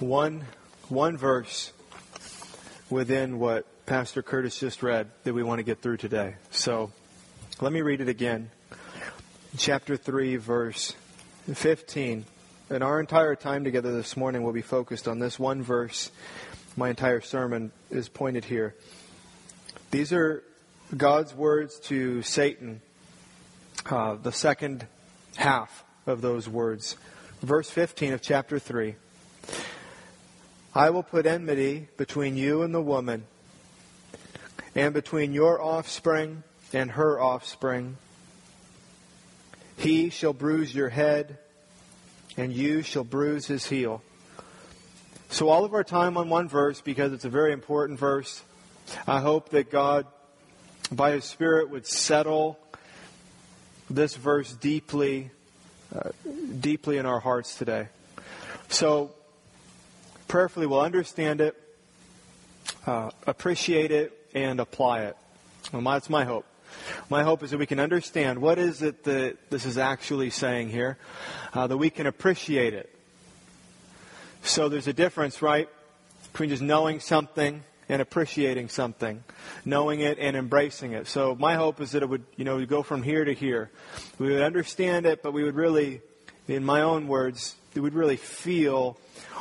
one, one verse within what Pastor Curtis just read that we want to get through today. So let me read it again. Chapter 3, verse 15. And our entire time together this morning will be focused on this one verse. My entire sermon is pointed here. These are God's words to Satan, uh, the second half of those words. Verse 15 of chapter 3. I will put enmity between you and the woman, and between your offspring and her offspring. He shall bruise your head, and you shall bruise his heel. So, all of our time on one verse, because it's a very important verse, I hope that God, by His Spirit, would settle this verse deeply, uh, deeply in our hearts today. So, prayerfully, we'll understand it, uh, appreciate it, and apply it. Well, that's my hope. My hope is that we can understand what is it that this is actually saying here, uh, that we can appreciate it. So there's a difference, right, between just knowing something and appreciating something, knowing it and embracing it. So my hope is that it would, you know, go from here to here. We would understand it, but we would really, in my own words, we would really feel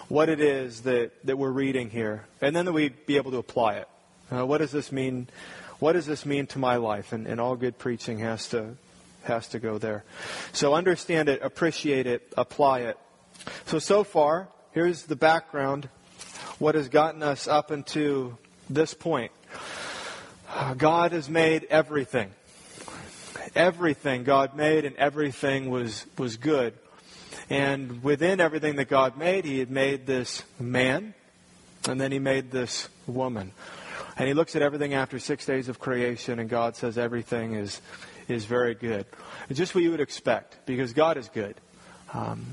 what it is that, that we're reading here. And then that we'd be able to apply it. Uh, what does this mean? What does this mean to my life? And, and all good preaching has to, has to go there. So understand it, appreciate it, apply it. So, so far, here's the background. What has gotten us up into this point. God has made everything. Everything God made and everything was, was good. And within everything that God made, He had made this man, and then He made this woman. And He looks at everything after six days of creation, and God says everything is, is very good. Just what you would expect, because God is good. Um,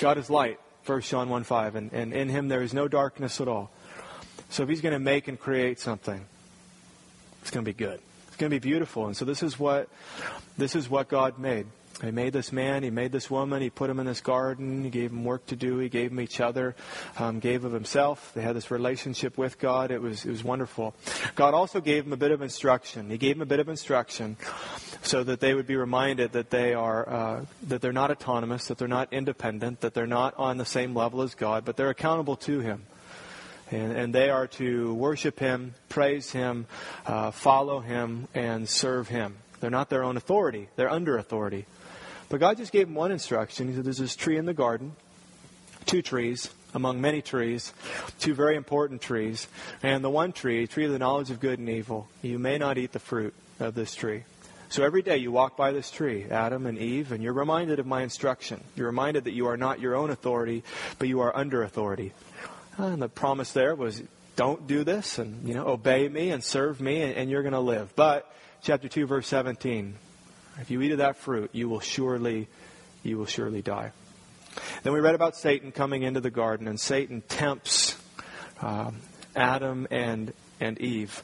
God is light, 1 John 1 5, and, and in Him there is no darkness at all. So if He's going to make and create something, it's going to be good. It's going to be beautiful. And so this is what this is what God made. He made this man, he made this woman, he put them in this garden, he gave them work to do, he gave them each other, um, gave of himself. They had this relationship with God. It was, it was wonderful. God also gave them a bit of instruction. He gave them a bit of instruction so that they would be reminded that they are, uh, that they're not autonomous, that they're not independent, that they're not on the same level as God, but they're accountable to Him. And, and they are to worship Him, praise Him, uh, follow Him, and serve Him. They're not their own authority. They're under authority. But God just gave him one instruction. He said, There's this tree in the garden, two trees among many trees, two very important trees. And the one tree, tree of the knowledge of good and evil, you may not eat the fruit of this tree. So every day you walk by this tree, Adam and Eve, and you're reminded of my instruction. You're reminded that you are not your own authority, but you are under authority. And the promise there was, don't do this, and you know, obey me and serve me, and, and you're going to live. But chapter two, verse 17, if you eat of that fruit, you will surely, you will surely die. Then we read about Satan coming into the garden, and Satan tempts um, Adam and and Eve.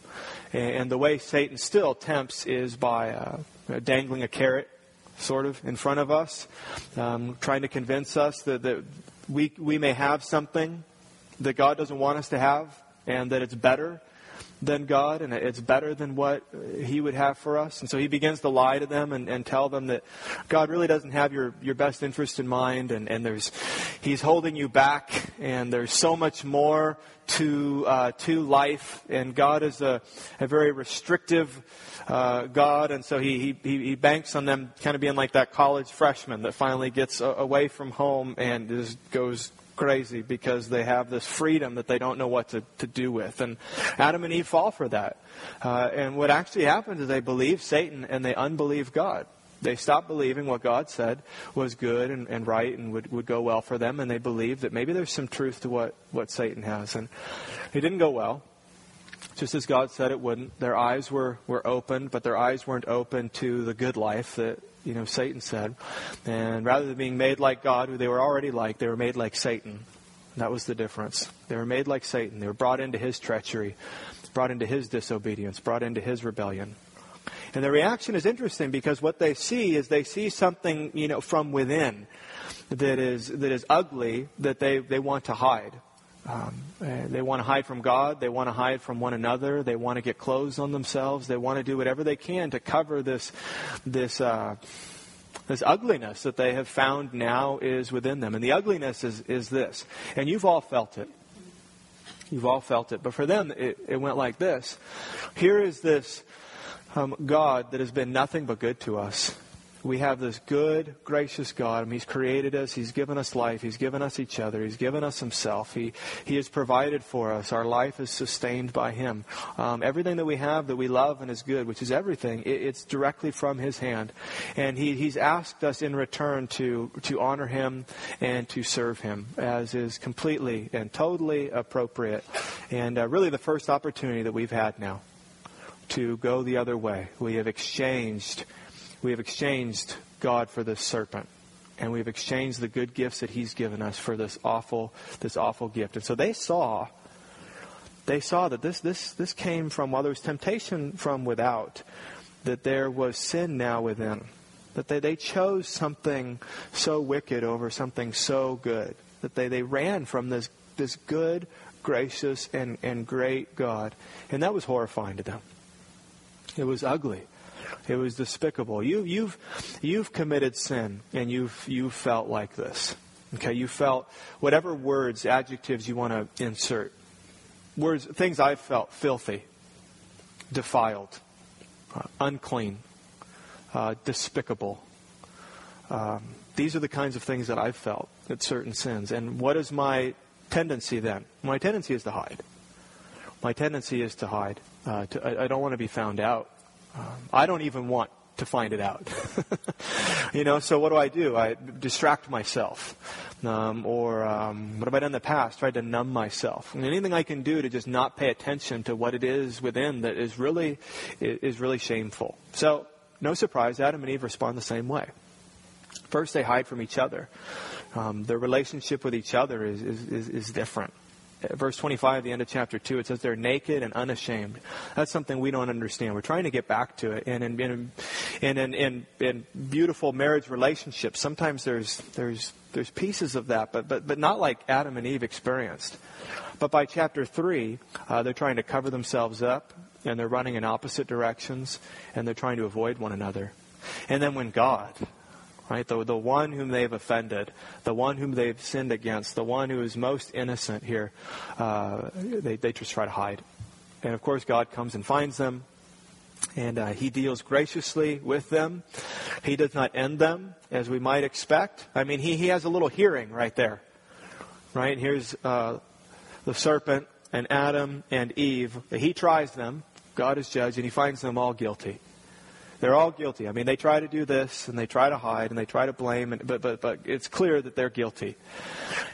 And the way Satan still tempts is by uh, dangling a carrot, sort of, in front of us, um, trying to convince us that, that we, we may have something that God doesn't want us to have, and that it's better than God and it's better than what He would have for us. And so He begins to lie to them and, and tell them that God really doesn't have your, your best interest in mind and, and there's, He's holding you back and there's so much more to, uh, to life. And God is a, a very restrictive uh, God. And so he, he, he banks on them kind of being like that college freshman that finally gets away from home and just goes crazy because they have this freedom that they don't know what to, to do with. And Adam and Eve fall for that. Uh, and what actually happens is they believe Satan and they unbelieve God. They stop believing what God said was good and, and right and would, would go well for them, and they believe that maybe there's some truth to what, what Satan has. And it didn't go well just as God said it wouldn't. Their eyes were, were opened, but their eyes weren't open to the good life that you know Satan said. And rather than being made like God, who they were already like, they were made like Satan. That was the difference. They were made like Satan. They were brought into his treachery, brought into his disobedience, brought into his rebellion. And the reaction is interesting because what they see is they see something, you know, from within that is that is ugly that they, they want to hide. Um, they want to hide from God. They want to hide from one another. They want to get clothes on themselves. They want to do whatever they can to cover this, this, uh, this ugliness that they have found now is within them. And the ugliness is, is this. And you've all felt it. You've all felt it. But for them, it, it went like this. Here is this um, God that has been nothing but good to us we have this good, gracious God. Mean, He's created us. He's given us life. He's given us each other. He's given us Himself. He, he has provided for us. Our life is sustained by Him. Um, everything that we have that we love and is good, which is everything, it, it's directly from His hand. And he, He's asked us in return to, to honor Him and to serve Him, as is completely and totally appropriate. And uh, really the first opportunity that we've had now to go the other way. We have exchanged we have exchanged God for this serpent. And we've exchanged the good gifts that he's given us for this awful, this awful gift. And so they saw, they saw that this, this, this came from, while there was temptation from without, that there was sin now within. That they, they chose something so wicked over something so good. That they, they ran from this, this good, gracious, and, and great God. And that was horrifying to them. It was ugly. It was despicable. You, you've, you've committed sin and you've, you've felt like this. Okay, you felt whatever words, adjectives you want to insert. Words, things I've felt filthy, defiled, uh, unclean, uh, despicable. Um, these are the kinds of things that I've felt at certain sins. And what is my tendency then? My tendency is to hide. My tendency is to hide. Uh, to, I, I, don't want to be found out. Um, I don't even want to find it out. you know, so what do I do? I distract myself. Um, or um, what have I done in the past? Tried to numb myself. And anything I can do to just not pay attention to what it is within that is really is really shameful. So no surprise, Adam and Eve respond the same way. First, they hide from each other. Um, their relationship with each other is, is, is, is different verse 25, the end of chapter 2, it says they're naked and unashamed. That's something we don't understand. We're trying to get back to it. And in, in, in, in, in beautiful marriage relationships, sometimes there's, there's, there's pieces of that, but, but, but not like Adam and Eve experienced. But by chapter 3, uh, they're trying to cover themselves up, and they're running in opposite directions, and they're trying to avoid one another. And then when God, right? The, the one whom they've offended, the one whom they've sinned against, the one who is most innocent here, uh, they, they just try to hide. And of course, God comes and finds them, and uh, He deals graciously with them. He does not end them, as we might expect. I mean, He, he has a little hearing right there, right? Here's uh, the serpent and Adam and Eve. He tries them. God is judge, and He finds them all guilty. They're all guilty. I mean, they try to do this and they try to hide and they try to blame, and, but, but, but it's clear that they're guilty.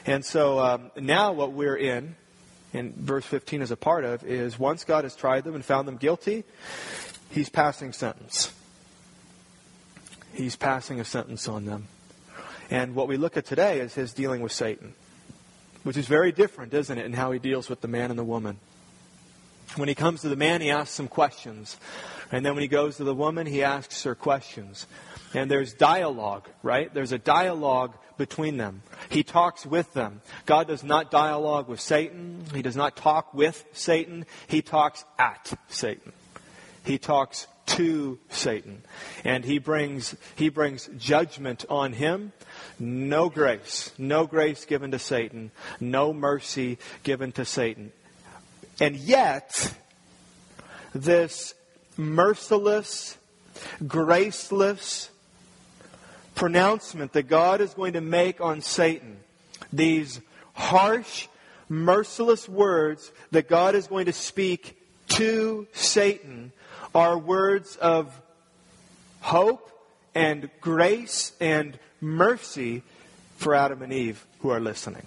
And so um, now what we're in, and verse 15 is a part of, is once God has tried them and found them guilty, he's passing sentence. He's passing a sentence on them. And what we look at today is his dealing with Satan, which is very different, isn't it, in how he deals with the man and the woman. When he comes to the man, he asks some questions. And then when he goes to the woman, he asks her questions. And there's dialogue, right? There's a dialogue between them. He talks with them. God does not dialogue with Satan. He does not talk with Satan. He talks at Satan. He talks to Satan. And he brings, he brings judgment on him. No grace. No grace given to Satan. No mercy given to Satan. And yet, this merciless, graceless pronouncement that God is going to make on Satan. These harsh, merciless words that God is going to speak to Satan are words of hope and grace and mercy for Adam and Eve who are listening.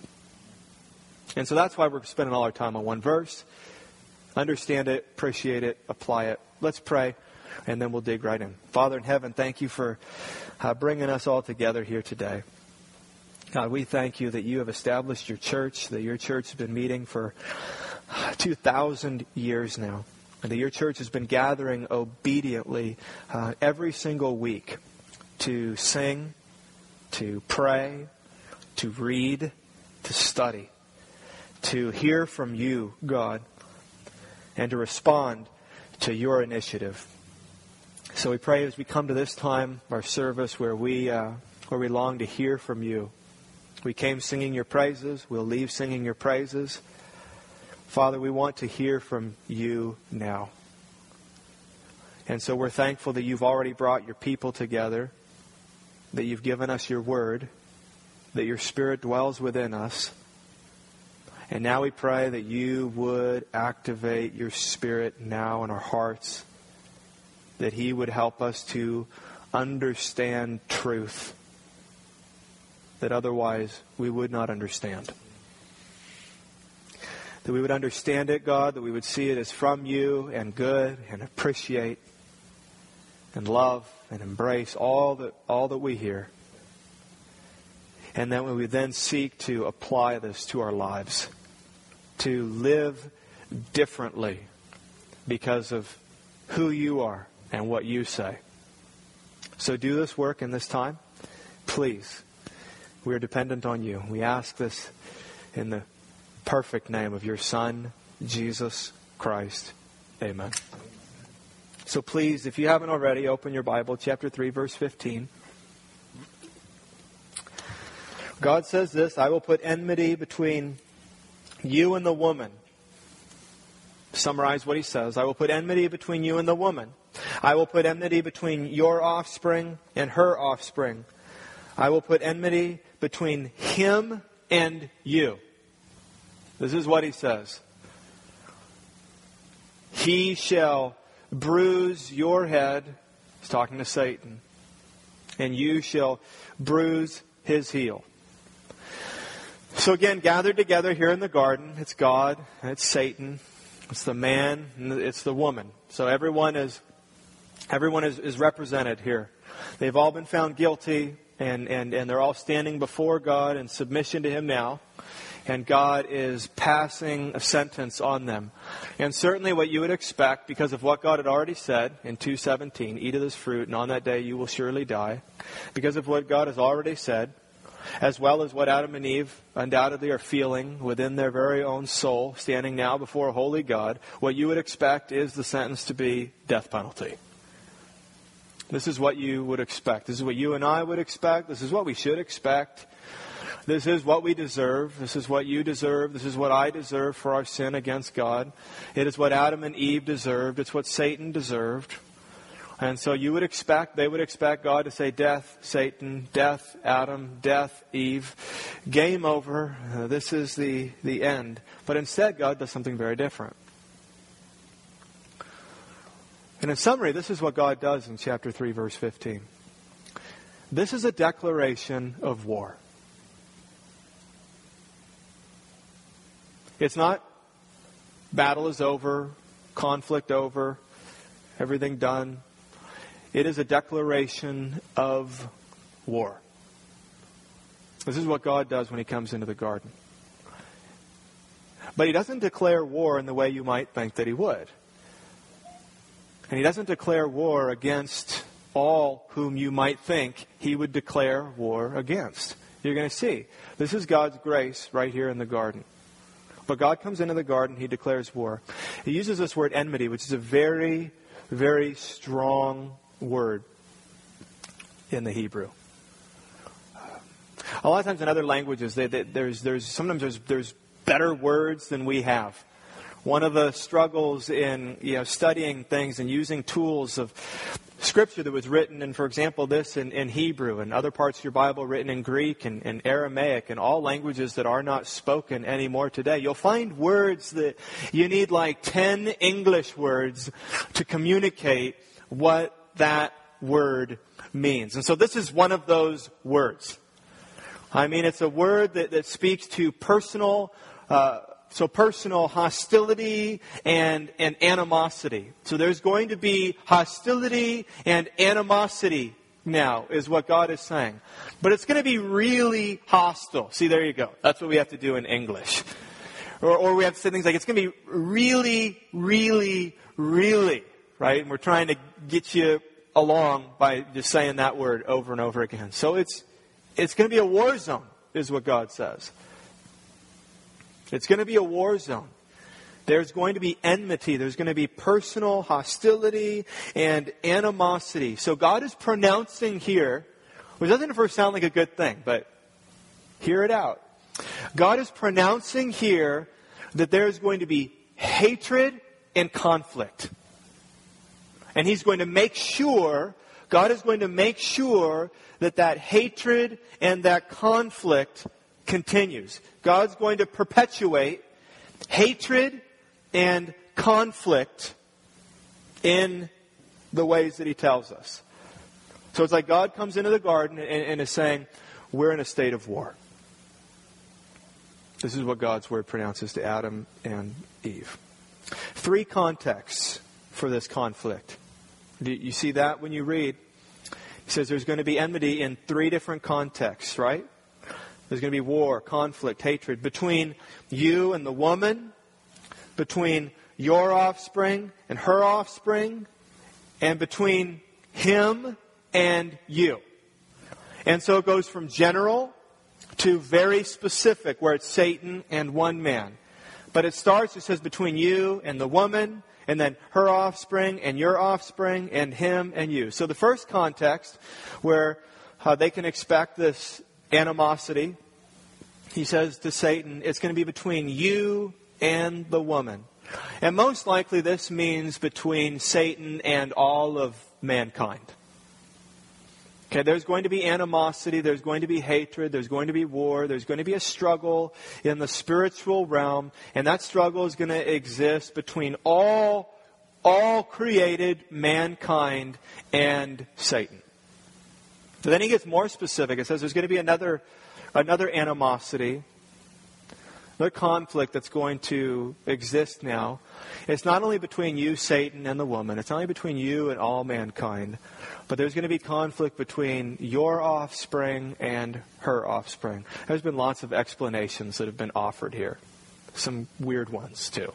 And so that's why we're spending all our time on one verse. Understand it, appreciate it, apply it. Let's pray, and then we'll dig right in. Father in heaven, thank you for uh, bringing us all together here today. God, we thank you that you have established your church, that your church has been meeting for 2,000 years now, and that your church has been gathering obediently uh, every single week to sing, to pray, to read, to study to hear from you, God, and to respond to your initiative. So we pray as we come to this time, our service, where we, uh, where we long to hear from you. We came singing your praises. We'll leave singing your praises. Father, we want to hear from you now. And so we're thankful that you've already brought your people together, that you've given us your word, that your spirit dwells within us. And now we pray that you would activate your spirit now in our hearts, that he would help us to understand truth that otherwise we would not understand. That we would understand it, God, that we would see it as from you and good and appreciate and love and embrace all that, all that we hear. And that we would then seek to apply this to our lives, to live differently because of who you are and what you say. So do this work in this time. Please. We are dependent on you. We ask this in the perfect name of your Son, Jesus Christ. Amen. So please, if you haven't already, open your Bible, chapter 3, verse 15. God says this I will put enmity between you and the woman. Summarize what he says. I will put enmity between you and the woman. I will put enmity between your offspring and her offspring. I will put enmity between him and you. This is what he says. He shall bruise your head. He's talking to Satan. And you shall bruise his heel. So again, gathered together here in the garden, it's God, it's Satan, it's the man, it's the woman. So everyone is everyone is, is represented here. They've all been found guilty and, and, and they're all standing before God in submission to him now and God is passing a sentence on them. And certainly what you would expect, because of what God had already said in 217, eat of this fruit, and on that day you will surely die. Because of what God has already said, as well as what Adam and Eve undoubtedly are feeling within their very own soul, standing now before a holy God, what you would expect is the sentence to be death penalty. This is what you would expect. This is what you and I would expect. This is what we should expect. This is what we deserve. This is what you deserve. This is what I deserve for our sin against God. It is what Adam and Eve deserved. It's what Satan deserved. And so you would expect, they would expect God to say, Death, Satan, death, Adam, death, Eve. Game over. Uh, this is the, the end. But instead, God does something very different. And in summary, this is what God does in chapter 3, verse 15. This is a declaration of war. It's not battle is over, conflict over, everything done. It is a declaration of war. This is what God does when He comes into the garden. But He doesn't declare war in the way you might think that He would. And He doesn't declare war against all whom you might think He would declare war against. You're going to see. This is God's grace right here in the garden. But God comes into the garden, he declares war. He uses this word enmity, which is a very, very strong word in the Hebrew. A lot of times in other languages, they, they, there's, there's, sometimes there's, there's better words than we have. One of the struggles in you know, studying things and using tools of scripture that was written, and for example, this in, in Hebrew and other parts of your Bible written in Greek and, and Aramaic and all languages that are not spoken anymore today. You'll find words that you need like 10 English words to communicate what that word means. And so this is one of those words. I mean, it's a word that, that speaks to personal uh, so personal hostility and, and animosity. So there's going to be hostility and animosity now, is what God is saying. But it's going to be really hostile. See, there you go. That's what we have to do in English. Or, or we have to say things like, it's going to be really, really, really, right? And we're trying to get you along by just saying that word over and over again. So it's, it's going to be a war zone, is what God says. It's going to be a war zone. There's going to be enmity. There's going to be personal hostility and animosity. So God is pronouncing here, which doesn't at first sound like a good thing, but hear it out. God is pronouncing here that there is going to be hatred and conflict. And He's going to make sure, God is going to make sure that that hatred and that conflict continues. God's going to perpetuate hatred and conflict in the ways that he tells us. So it's like God comes into the garden and, and, is saying, We're in a state of war. This is what God's word pronounces to Adam and Eve. Three contexts for this conflict. Do you see that when you read? He says there's going to be enmity in three different contexts, right? There's going to be war, conflict, hatred between you and the woman, between your offspring and her offspring, and between him and you. And so it goes from general to very specific, where it's Satan and one man. But it starts, it says, between you and the woman, and then her offspring and your offspring, and him and you. So the first context where uh, they can expect this animosity, he says to Satan, it's going to be between you and the woman. And most likely this means between Satan and all of mankind. Okay, there's going to be animosity, there's going to be hatred, there's going to be war, there's going to be a struggle in the spiritual realm, and that struggle is going to exist between all all created mankind and Satan. So then he gets more specific. It says there's going to be another another animosity another conflict that's going to exist now. It's not only between you, Satan, and the woman, it's not only between you and all mankind, but there's going to be conflict between your offspring and her offspring. There's been lots of explanations that have been offered here, some weird ones, too.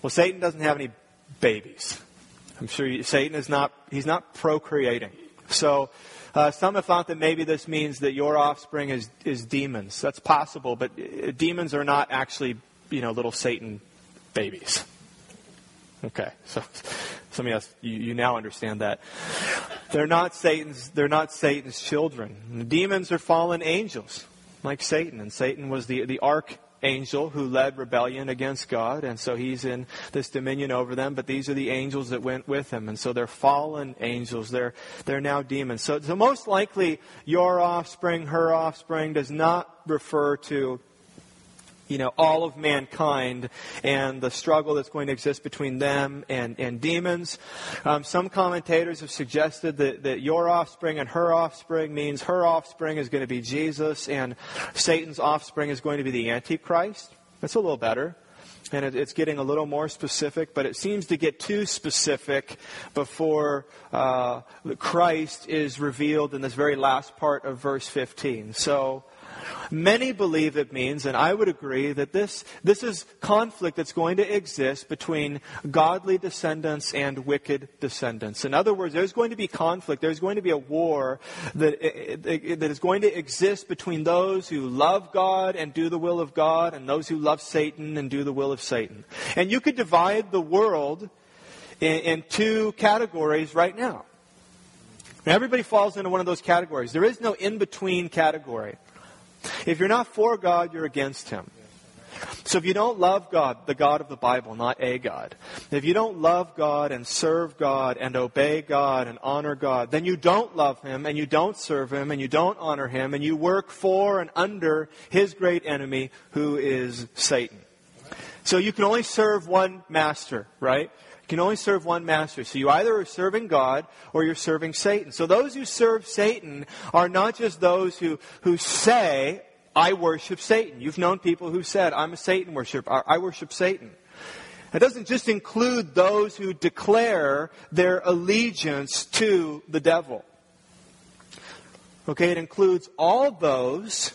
Well, Satan doesn't have any babies. I'm sure you, Satan is not, he's not procreating. So, uh, some have thought that maybe this means that your offspring is, is demons. That's possible, but uh, demons are not actually, you know, little Satan babies. Okay, so some of you, you now understand that. They're not Satan's, they're not Satan's children. Demons are fallen angels, like Satan, and Satan was the, the arch angel who led rebellion against God, and so he's in this dominion over them. But these are the angels that went with him, and so they're fallen angels. They're they're now demons. So, so most likely, your offspring, her offspring, does not refer to you know, all of mankind and the struggle that's going to exist between them and, and demons. Um, some commentators have suggested that, that your offspring and her offspring means her offspring is going to be Jesus and Satan's offspring is going to be the Antichrist. That's a little better and it, it's getting a little more specific, but it seems to get too specific before uh, Christ is revealed in this very last part of verse 15. So Many believe it means, and I would agree, that this, this is conflict that's going to exist between godly descendants and wicked descendants. In other words, there's going to be conflict. There's going to be a war that, eh, eh, eh, that is going to exist between those who love God and do the will of God and those who love Satan and do the will of Satan. And you could divide the world in, in two categories right now. Everybody falls into one of those categories. There is no in between category. If you're not for God, you're against Him. So if you don't love God, the God of the Bible, not a God, if you don't love God and serve God and obey God and honor God, then you don't love Him and you don't serve Him and you don't honor Him and you work for and under His great enemy who is Satan. So you can only serve one master, right? Can only serve one master. So you either are serving God or you're serving Satan. So those who serve Satan are not just those who, who say, I worship Satan. You've known people who said, I'm a Satan worshiper. I worship Satan. It doesn't just include those who declare their allegiance to the devil. Okay, it includes all those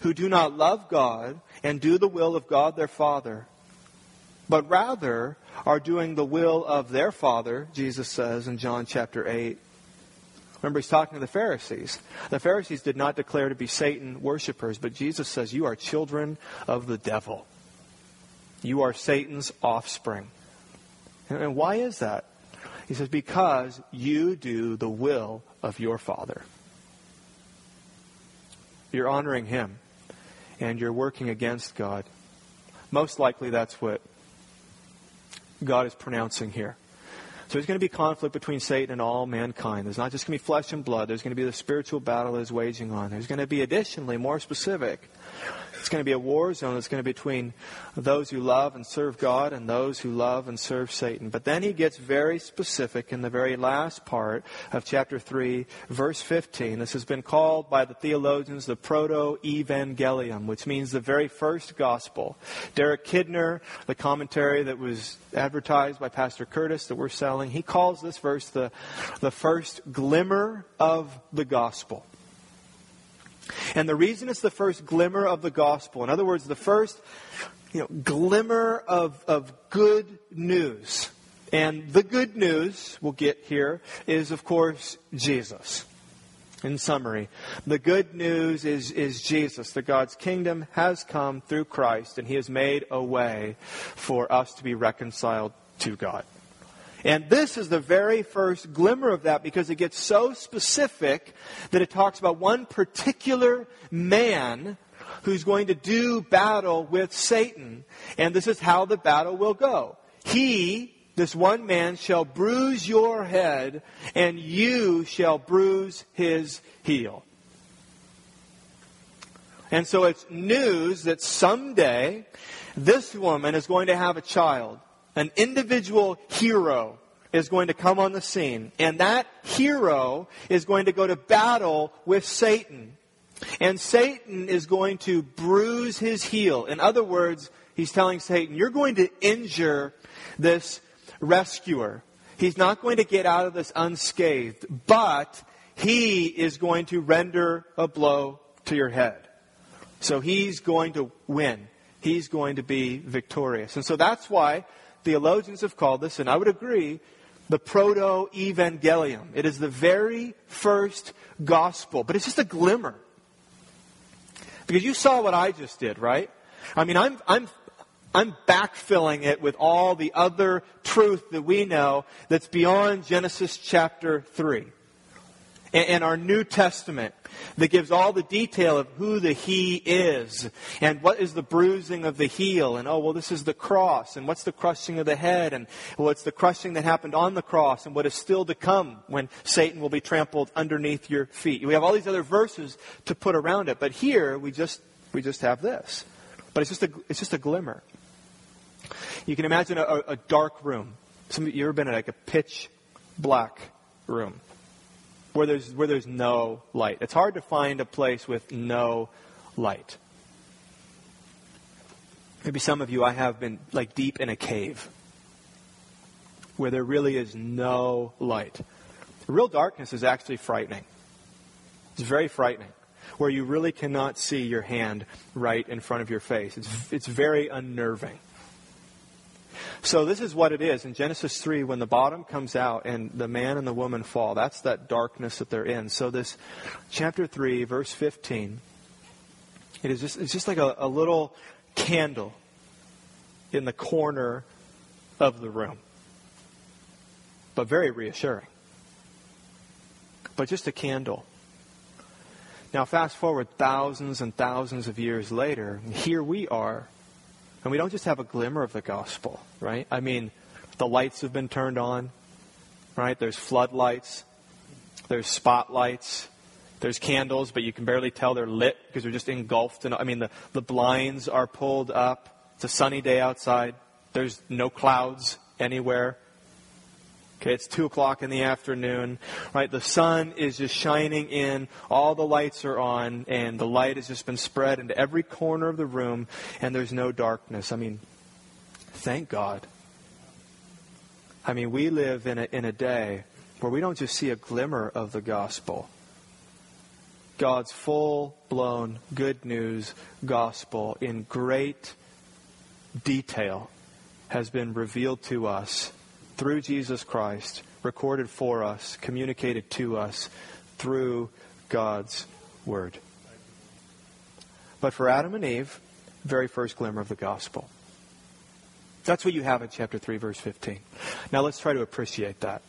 who do not love God and do the will of God their Father, but rather are doing the will of their Father, Jesus says in John chapter 8, Remember, he's talking to the Pharisees. The Pharisees did not declare to be Satan worshippers, but Jesus says, You are children of the devil. You are Satan's offspring. And why is that? He says, Because you do the will of your Father. You're honoring him, and you're working against God. Most likely, that's what God is pronouncing here. So there's going to be conflict between Satan and all mankind. There's not just going to be flesh and blood. There's going to be the spiritual battle that is waging on. There's going to be, additionally, more specific, it's going to be a war zone that's going to be between those who love and serve God and those who love and serve Satan. But then he gets very specific in the very last part of chapter 3, verse 15. This has been called by the theologians the proto-evangelium, which means the very first gospel. Derek Kidner, the commentary that was advertised by Pastor Curtis that we're selling, he calls this verse the, the first glimmer of the gospel. And the reason it's the first glimmer of the gospel, in other words, the first you know, glimmer of, of good news. And the good news we'll get here is, of course, Jesus. In summary, the good news is, is Jesus, that God's kingdom has come through Christ, and He has made a way for us to be reconciled to God. And this is the very first glimmer of that because it gets so specific that it talks about one particular man who's going to do battle with Satan. And this is how the battle will go. He, this one man, shall bruise your head, and you shall bruise his heel. And so it's news that someday this woman is going to have a child an individual hero is going to come on the scene. And that hero is going to go to battle with Satan. And Satan is going to bruise his heel. In other words, he's telling Satan, you're going to injure this rescuer. He's not going to get out of this unscathed, but he is going to render a blow to your head. So he's going to win. He's going to be victorious. And so that's why theologians have called this, and I would agree, the proto evangelium. It is the very first gospel, but it's just a glimmer. Because you saw what I just did, right? I mean, I'm, I'm, I'm backfilling it with all the other truth that we know that's beyond Genesis chapter 3 and our New Testament that gives all the detail of who the He is and what is the bruising of the heel and oh well this is the cross and what's the crushing of the head and what's the crushing that happened on the cross and what is still to come when Satan will be trampled underneath your feet. We have all these other verses to put around it, but here we just we just have this. But it's just a it's just a glimmer. You can imagine a, a dark room. Some of you ever been in like a pitch black room where there's, where there's no light. It's hard to find a place with no light. Maybe some of you, I have been like deep in a cave where there really is no light. Real darkness is actually frightening. It's very frightening. Where you really cannot see your hand right in front of your face. It's, it's very unnerving. So this is what it is in Genesis 3 when the bottom comes out and the man and the woman fall. That's that darkness that they're in. So this chapter 3 verse 15 it is just it's just like a, a little candle in the corner of the room. But very reassuring. But just a candle. Now, fast forward thousands and thousands of years later, here we are and we don't just have a glimmer of the gospel, right? I mean, the lights have been turned on, right? There's floodlights, there's spotlights, there's candles, but you can barely tell they're lit because they're just engulfed. In, I mean, the, the blinds are pulled up. It's a sunny day outside. There's no clouds anywhere. Okay, it's 2 o'clock in the afternoon, right? The sun is just shining in, all the lights are on, and the light has just been spread into every corner of the room, and there's no darkness. I mean, thank God. I mean, we live in a, in a day where we don't just see a glimmer of the gospel. God's full blown good news gospel in great detail has been revealed to us through Jesus Christ recorded for us, communicated to us through God's Word. But for Adam and Eve, very first glimmer of the gospel. That's what you have in chapter 3, verse 15. Now let's try to appreciate that.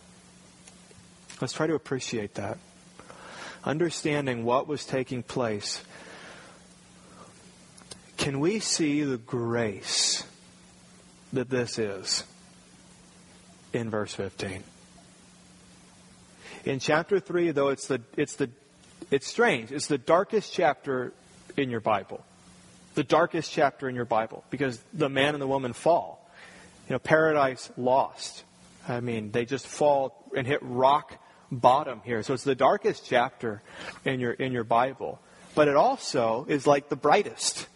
Let's try to appreciate that. Understanding what was taking place, can we see the grace that this is in verse 15? In chapter 3, though it's the, it's the, it's strange. It's the darkest chapter in your Bible. The darkest chapter in your Bible because the man and the woman fall. You know, paradise lost. I mean, they just fall and hit rock bottom here. So it's the darkest chapter in your in your Bible. But it also is like the brightest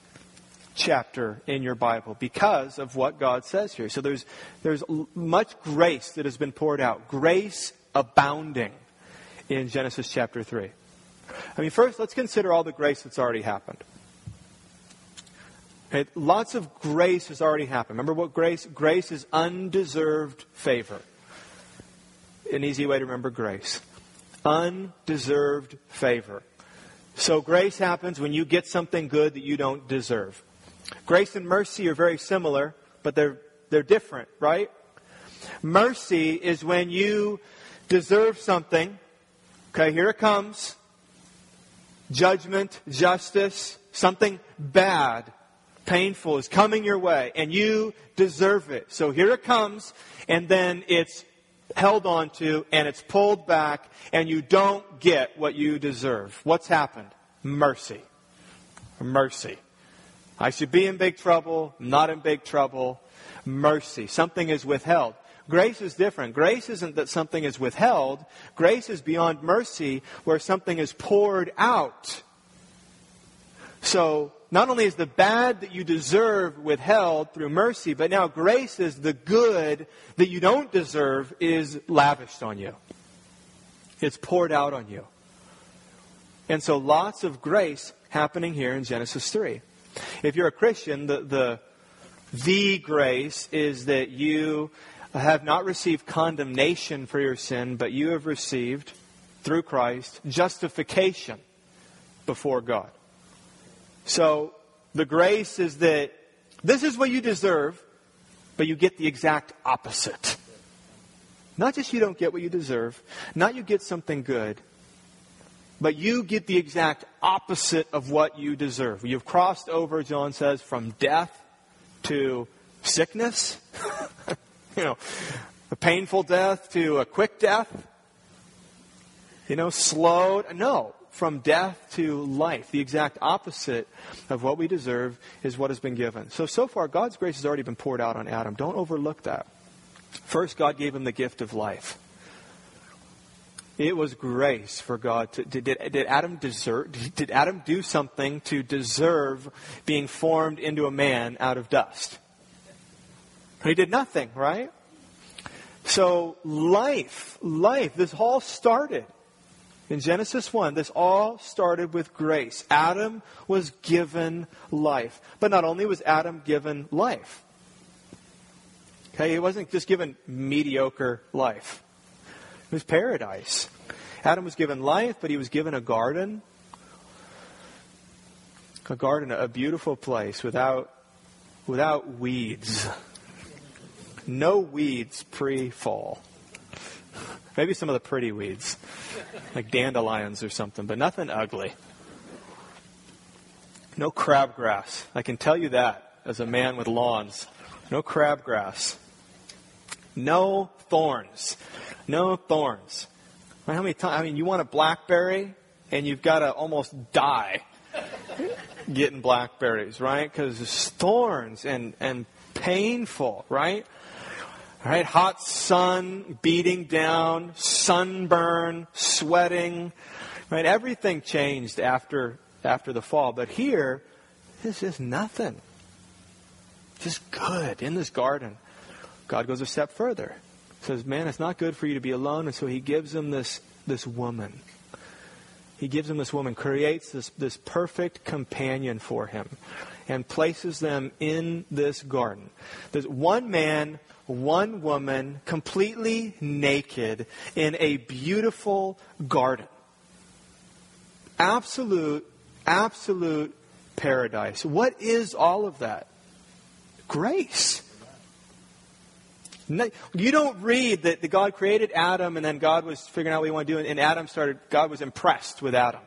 chapter in your Bible because of what God says here. So there's there's much grace that has been poured out. Grace abounding in Genesis chapter 3. I mean, first, let's consider all the grace that's already happened. Okay, lots of grace has already happened. Remember what grace? Grace is undeserved favor. An easy way to remember grace. Undeserved favor. So grace happens when you get something good that you don't deserve. Grace and mercy are very similar, but they're, they're different, right? Mercy is when you deserve something. Okay, here it comes. Judgment, justice, something bad painful is coming your way and you deserve it. So here it comes and then it's held onto and it's pulled back and you don't get what you deserve. What's happened? Mercy. Mercy. I should be in big trouble, not in big trouble. Mercy. Something is withheld. Grace is different. Grace isn't that something is withheld. Grace is beyond mercy where something is poured out. So not only is the bad that you deserve withheld through mercy, but now grace is the good that you don't deserve is lavished on you. It's poured out on you. And so lots of grace happening here in Genesis 3. If you're a Christian, the, the, the grace is that you have not received condemnation for your sin, but you have received, through Christ, justification before God. So the grace is that this is what you deserve, but you get the exact opposite. Not just you don't get what you deserve, not you get something good, but you get the exact opposite of what you deserve. You've crossed over, John says, from death to sickness, you know, a painful death to a quick death, you know, slowed. No, from death to life. The exact opposite of what we deserve is what has been given. So, so far, God's grace has already been poured out on Adam. Don't overlook that. First, God gave him the gift of life. It was grace for God. To, did, did Adam deserve, did Adam do something to deserve being formed into a man out of dust? He did nothing, right? So life, life, this all started in Genesis 1, this all started with grace. Adam was given life. But not only was Adam given life, okay, he wasn't just given mediocre life, it was paradise. Adam was given life, but he was given a garden. A garden, a beautiful place without, without weeds. No weeds pre fall. Maybe some of the pretty weeds, like dandelions or something, but nothing ugly. No crabgrass. I can tell you that as a man with lawns. No crabgrass. No thorns. No thorns. How many times? I mean, you want a blackberry, and you've got to almost die getting blackberries, right? Because it's thorns and and painful, right? Right? Hot sun beating down, sunburn, sweating. Right? Everything changed after after the fall. But here, this is nothing. Just good in this garden. God goes a step further. Says, Man, it's not good for you to be alone, and so he gives him this this woman. He gives him this woman, creates this, this perfect companion for him, and places them in this garden. There's one man, one woman, completely naked in a beautiful garden. Absolute, absolute paradise. What is all of that? Grace. You don't read that God created Adam and then God was figuring out what he wanted to do and Adam started, God was impressed with Adam.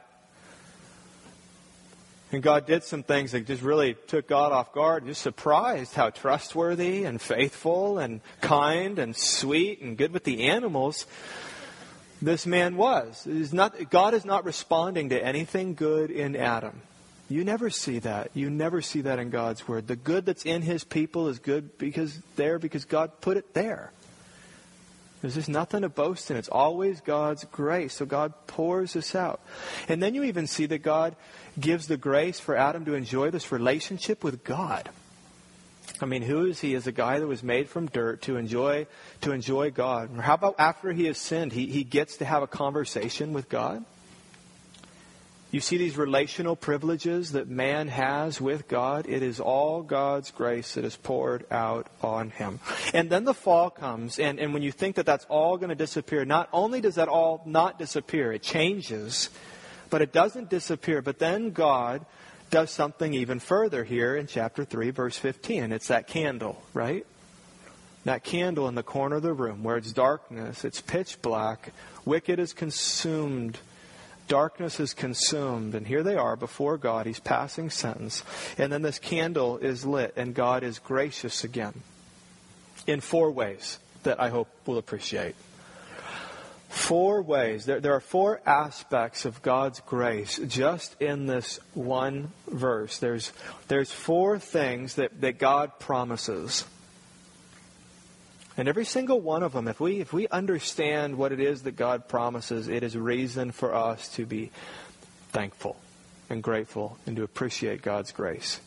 And God did some things that just really took God off guard, and just surprised how trustworthy and faithful and kind and sweet and good with the animals this man was. Not, God is not responding to anything good in Adam. You never see that. You never see that in God's word. The good that's in his people is good because there because God put it there. There's just nothing to boast in. It's always God's grace. So God pours this out. And then you even see that God gives the grace for Adam to enjoy this relationship with God. I mean, who is he as a guy that was made from dirt to enjoy to enjoy God? How about after he has sinned, he, he gets to have a conversation with God? You see these relational privileges that man has with God. It is all God's grace that is poured out on him. And then the fall comes, and, and when you think that that's all going to disappear, not only does that all not disappear, it changes, but it doesn't disappear. But then God does something even further here in chapter 3, verse 15. And it's that candle, right? That candle in the corner of the room where it's darkness, it's pitch black, wicked is consumed Darkness is consumed, and here they are before God. He's passing sentence. And then this candle is lit, and God is gracious again in four ways that I hope we'll appreciate. Four ways. There, there are four aspects of God's grace just in this one verse. There's, there's four things that, that God promises. And every single one of them, if we, if we understand what it is that God promises, it is reason for us to be thankful and grateful and to appreciate God's grace.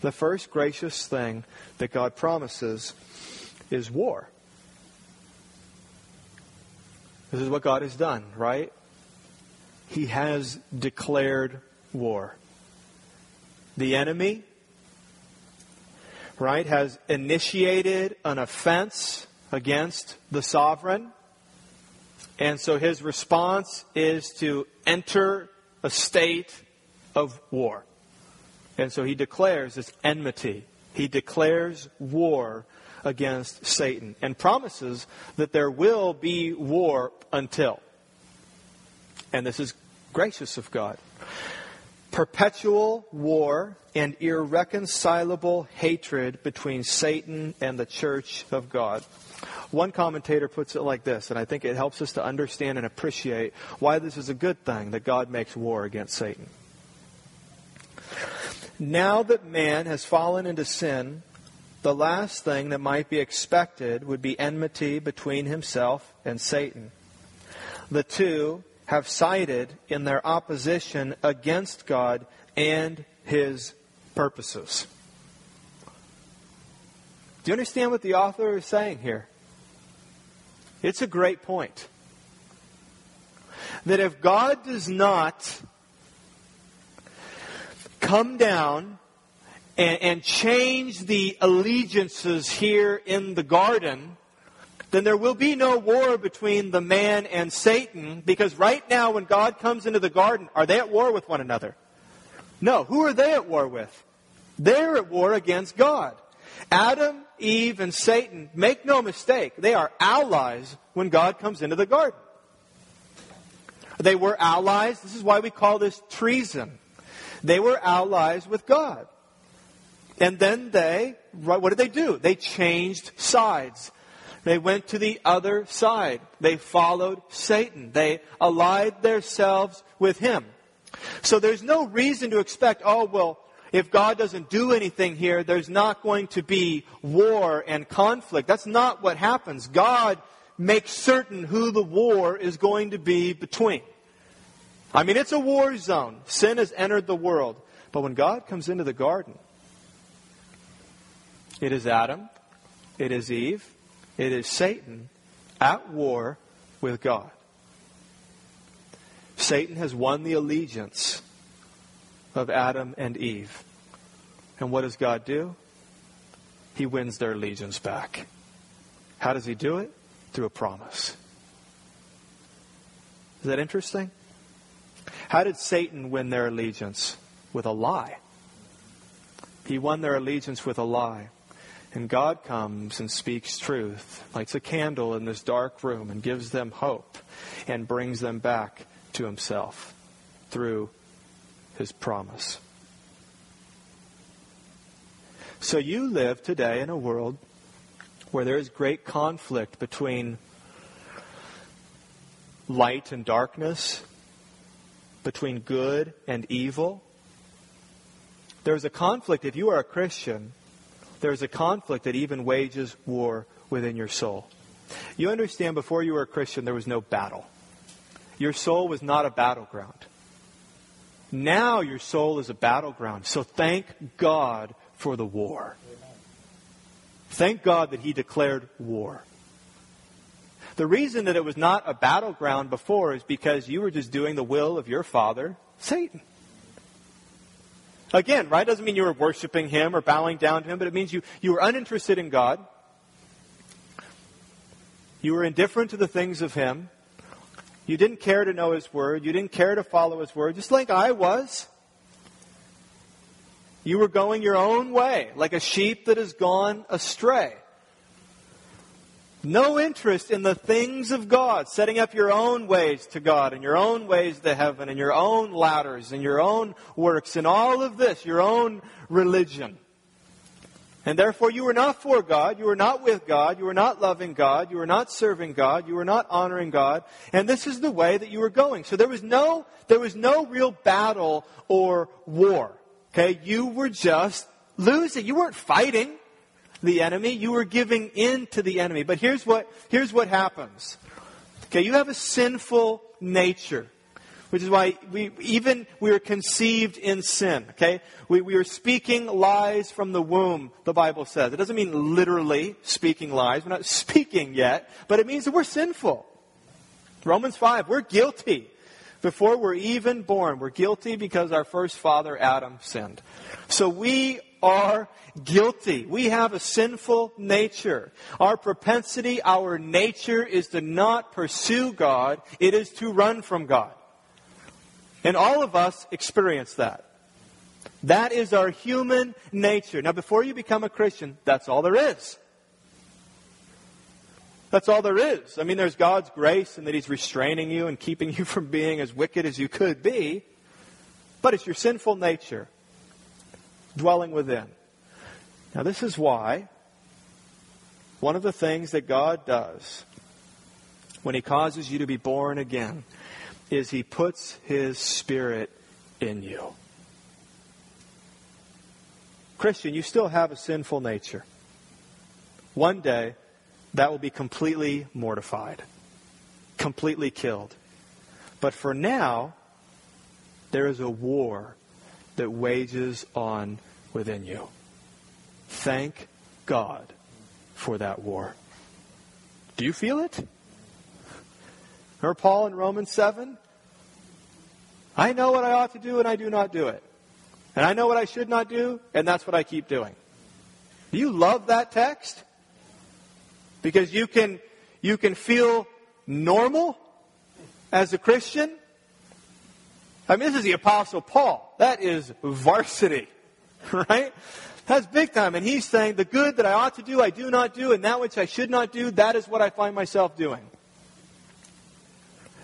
The first gracious thing that God promises is war. This is what God has done, right? He has declared war. The enemy right, has initiated an offense against the sovereign. And so his response is to enter a state of war. And so he declares this enmity. He declares war against Satan and promises that there will be war until. And this is gracious of God perpetual war and irreconcilable hatred between Satan and the church of God. One commentator puts it like this, and I think it helps us to understand and appreciate why this is a good thing that God makes war against Satan. Now that man has fallen into sin, the last thing that might be expected would be enmity between himself and Satan. The two have cited in their opposition against God and his purposes. Do you understand what the author is saying here? It's a great point. That if God does not come down and, and change the allegiances here in the garden, then there will be no war between the man and Satan because right now when God comes into the garden, are they at war with one another? No. Who are they at war with? They're at war against God. Adam, Eve, and Satan, make no mistake, they are allies when God comes into the garden. They were allies. This is why we call this treason. They were allies with God. And then they, what did they do? They changed sides. They went to the other side. They followed Satan. They allied themselves with him. So there's no reason to expect, oh, well, if God doesn't do anything here, there's not going to be war and conflict. That's not what happens. God makes certain who the war is going to be between. I mean, it's a war zone. Sin has entered the world. But when God comes into the garden, it is Adam, it is Eve, it is Satan at war with God. Satan has won the allegiance of Adam and Eve. And what does God do? He wins their allegiance back. How does he do it? Through a promise. Is that interesting? How did Satan win their allegiance? With a lie. He won their allegiance with a lie. And God comes and speaks truth, lights a candle in this dark room, and gives them hope and brings them back to Himself through His promise. So you live today in a world where there is great conflict between light and darkness, between good and evil. There's a conflict, if you are a Christian, there's a conflict that even wages war within your soul. You understand, before you were a Christian, there was no battle. Your soul was not a battleground. Now your soul is a battleground. So thank God for the war. Thank God that He declared war. The reason that it was not a battleground before is because you were just doing the will of your father, Satan. Again, right? Doesn't mean you were worshiping him or bowing down to him, but it means you, you were uninterested in God. You were indifferent to the things of him. You didn't care to know his word. You didn't care to follow his word, just like I was. You were going your own way, like a sheep that has gone astray. No interest in the things of God, setting up your own ways to God and your own ways to heaven and your own ladders and your own works and all of this, your own religion. And therefore you were not for God, you were not with God, you were not loving God, you were not serving God, you were not honoring God, and this is the way that you were going. So there was no, there was no real battle or war. Okay, you were just losing. You weren't fighting the enemy. You were giving in to the enemy. But here's what, here's what happens. Okay, you have a sinful nature. Which is why we, even we were conceived in sin, okay? We, we are speaking lies from the womb, the Bible says. It doesn't mean literally speaking lies. We're not speaking yet, but it means that we're sinful. Romans 5, we're guilty. Before we're even born, we're guilty because our first father, Adam, sinned. So we are guilty. We have a sinful nature. Our propensity, our nature is to not pursue God, it is to run from God. And all of us experience that. That is our human nature. Now, before you become a Christian, that's all there is. That's all there is. I mean, there's God's grace and that He's restraining you and keeping you from being as wicked as you could be. But it's your sinful nature dwelling within. Now, this is why one of the things that God does when He causes you to be born again is He puts His Spirit in you. Christian, you still have a sinful nature. One day, that will be completely mortified, completely killed. But for now, there is a war that wages on within you. Thank God for that war. Do you feel it? Or Paul in Romans 7? I know what I ought to do and I do not do it. And I know what I should not do, and that's what I keep doing. Do you love that text? Because you can, you can feel normal as a Christian. I mean, this is the Apostle Paul. That is varsity, right? That's big time. And he's saying, the good that I ought to do, I do not do, and that which I should not do, that is what I find myself doing.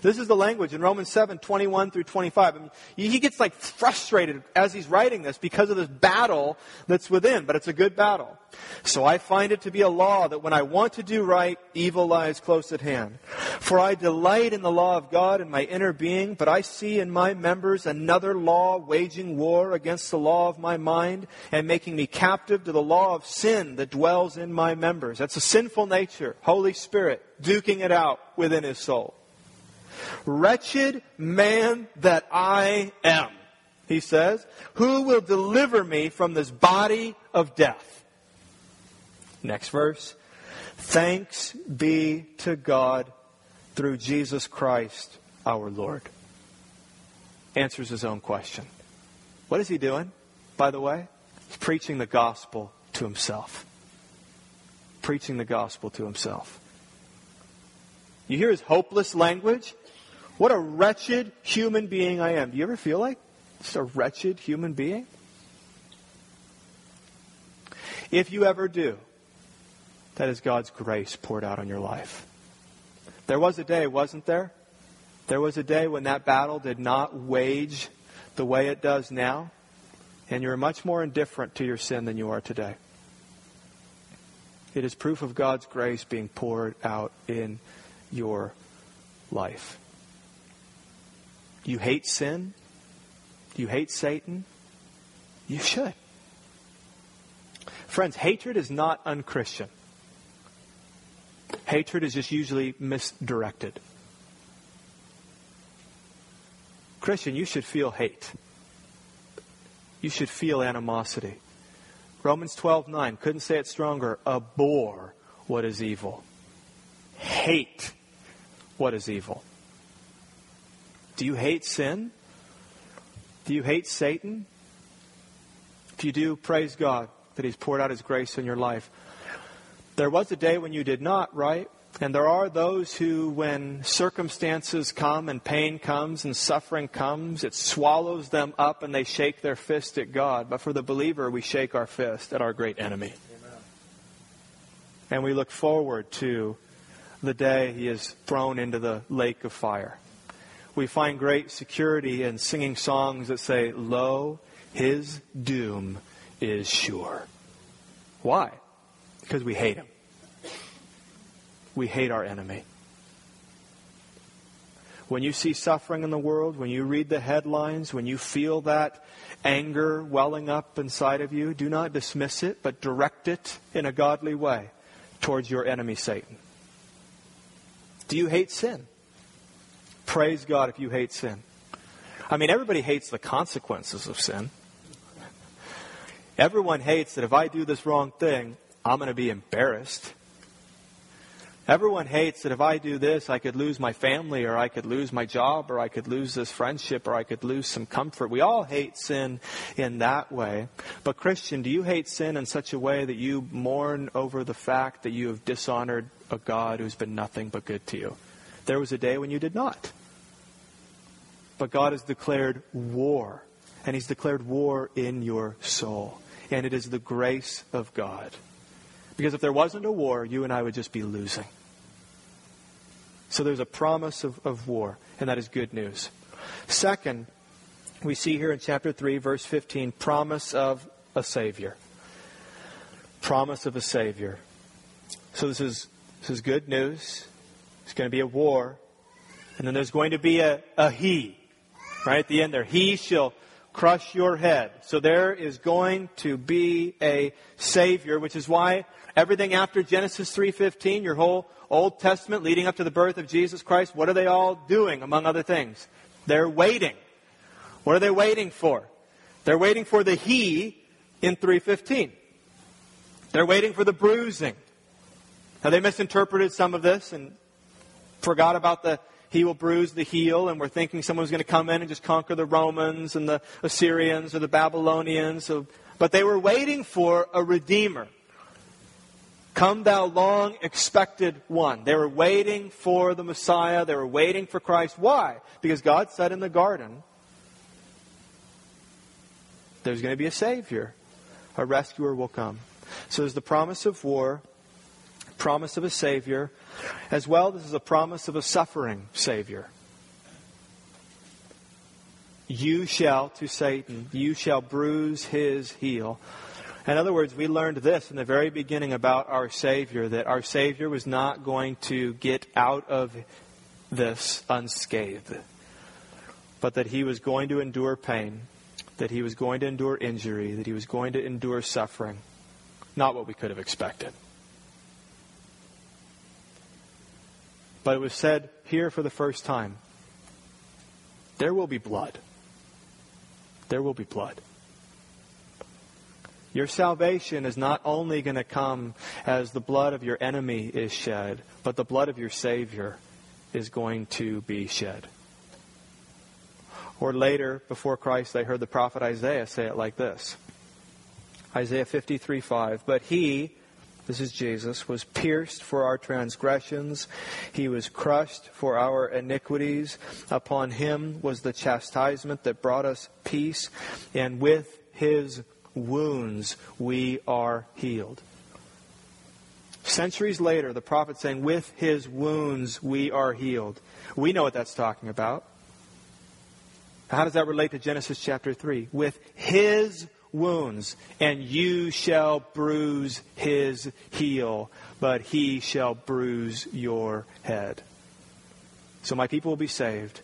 This is the language in Romans 7, 21 through 25. I mean, he gets like frustrated as he's writing this because of this battle that's within, but it's a good battle. So I find it to be a law that when I want to do right, evil lies close at hand. For I delight in the law of God in my inner being, but I see in my members another law waging war against the law of my mind and making me captive to the law of sin that dwells in my members. That's a sinful nature, Holy Spirit, duking it out within his soul. Wretched man that I am, he says, who will deliver me from this body of death? Next verse. Thanks be to God through Jesus Christ our Lord. answers his own question. What is he doing, by the way? He's preaching the gospel to himself. Preaching the gospel to himself. You hear his hopeless language? What a wretched human being I am. Do you ever feel like just a wretched human being? If you ever do, that is God's grace poured out on your life. There was a day, wasn't there? There was a day when that battle did not wage the way it does now, and you're much more indifferent to your sin than you are today. It is proof of God's grace being poured out in your life. You hate sin? You hate Satan? You should. Friends, hatred is not unchristian. Hatred is just usually misdirected. Christian, you should feel hate. You should feel animosity. Romans 12:9 couldn't say it stronger. Abhor what is evil. Hate what is evil. Do you hate sin? Do you hate Satan? If you do, praise God that He's poured out His grace in your life. There was a day when you did not, right? And there are those who, when circumstances come and pain comes and suffering comes, it swallows them up and they shake their fist at God. But for the believer, we shake our fist at our great enemy. Amen. And we look forward to the day he is thrown into the lake of fire. We find great security in singing songs that say, Lo, his doom is sure. Why? Because we hate him we hate our enemy. When you see suffering in the world, when you read the headlines, when you feel that anger welling up inside of you, do not dismiss it, but direct it in a godly way towards your enemy, Satan. Do you hate sin? Praise God if you hate sin. I mean, everybody hates the consequences of sin. Everyone hates that if I do this wrong thing, I'm going to be embarrassed. Everyone hates that if I do this, I could lose my family, or I could lose my job, or I could lose this friendship, or I could lose some comfort. We all hate sin in that way. But, Christian, do you hate sin in such a way that you mourn over the fact that you have dishonored a God who's been nothing but good to you? There was a day when you did not. But God has declared war, and He's declared war in your soul. And it is the grace of God. Because if there wasn't a war, you and I would just be losing. So there's a promise of, of war, and that is good news. Second, we see here in chapter 3, verse 15, promise of a Savior. Promise of a Savior. So this is, this is good news. There's going to be a war. And then there's going to be a, a He. Right at the end there. He shall crush your head. So there is going to be a Savior, which is why everything after Genesis 3.15, your whole Old Testament leading up to the birth of Jesus Christ, what are they all doing, among other things? They're waiting. What are they waiting for? They're waiting for the He in 315. They're waiting for the bruising. Now, they misinterpreted some of this and forgot about the He will bruise the heel, and we're thinking someone's going to come in and just conquer the Romans and the Assyrians or the Babylonians. But they were waiting for a Redeemer. Come, thou long expected one. They were waiting for the Messiah. They were waiting for Christ. Why? Because God said in the garden, there's going to be a Savior. A rescuer will come. So there's the promise of war, promise of a Savior. As well, this is a promise of a suffering Savior. You shall, to Satan, you shall bruise his heel. In other words, we learned this in the very beginning about our Savior that our Savior was not going to get out of this unscathed, but that he was going to endure pain, that he was going to endure injury, that he was going to endure suffering. Not what we could have expected. But it was said here for the first time there will be blood. There will be blood. Your salvation is not only going to come as the blood of your enemy is shed, but the blood of your Savior is going to be shed. Or later, before Christ, they heard the prophet Isaiah say it like this Isaiah 53 5. But he, this is Jesus, was pierced for our transgressions, he was crushed for our iniquities. Upon him was the chastisement that brought us peace, and with his wounds we are healed. Centuries later, the prophet saying, With his wounds we are healed. We know what that's talking about. How does that relate to Genesis chapter 3? With his wounds, and you shall bruise his heel, but he shall bruise your head. So my people will be saved.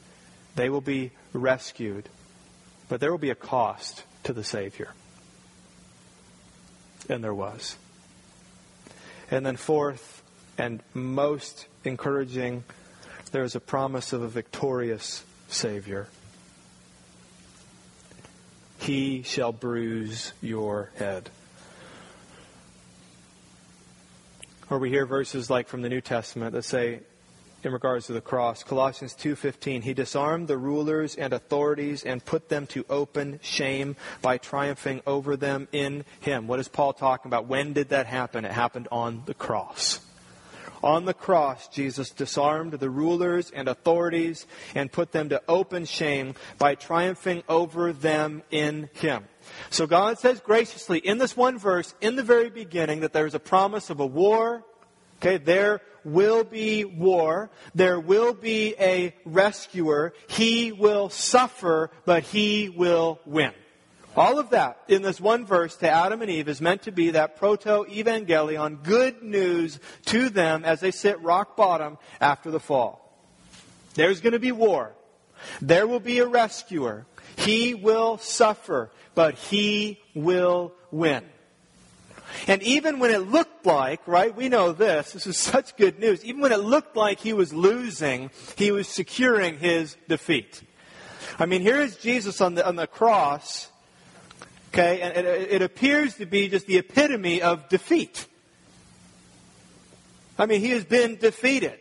They will be rescued. But there will be a cost to the Savior. And there was. And then, fourth, and most encouraging, there is a promise of a victorious Savior. He shall bruise your head. Or we hear verses like from the New Testament that say, in regards to the cross. Colossians 2:15 He disarmed the rulers and authorities and put them to open shame by triumphing over them in him. What is Paul talking about? When did that happen? It happened on the cross. On the cross, Jesus disarmed the rulers and authorities and put them to open shame by triumphing over them in him. So God says graciously in this one verse, in the very beginning, that there is a promise of a war. Okay, there will be war. There will be a rescuer. He will suffer, but he will win. All of that in this one verse to Adam and Eve is meant to be that proto evangelion, good news to them as they sit rock bottom after the fall. There's going to be war. There will be a rescuer. He will suffer, but he will win. And even when it looked like, right, we know this, this is such good news, even when it looked like he was losing, he was securing his defeat. I mean, here is Jesus on the, on the cross, okay, and it, it appears to be just the epitome of defeat. I mean, he has been defeated.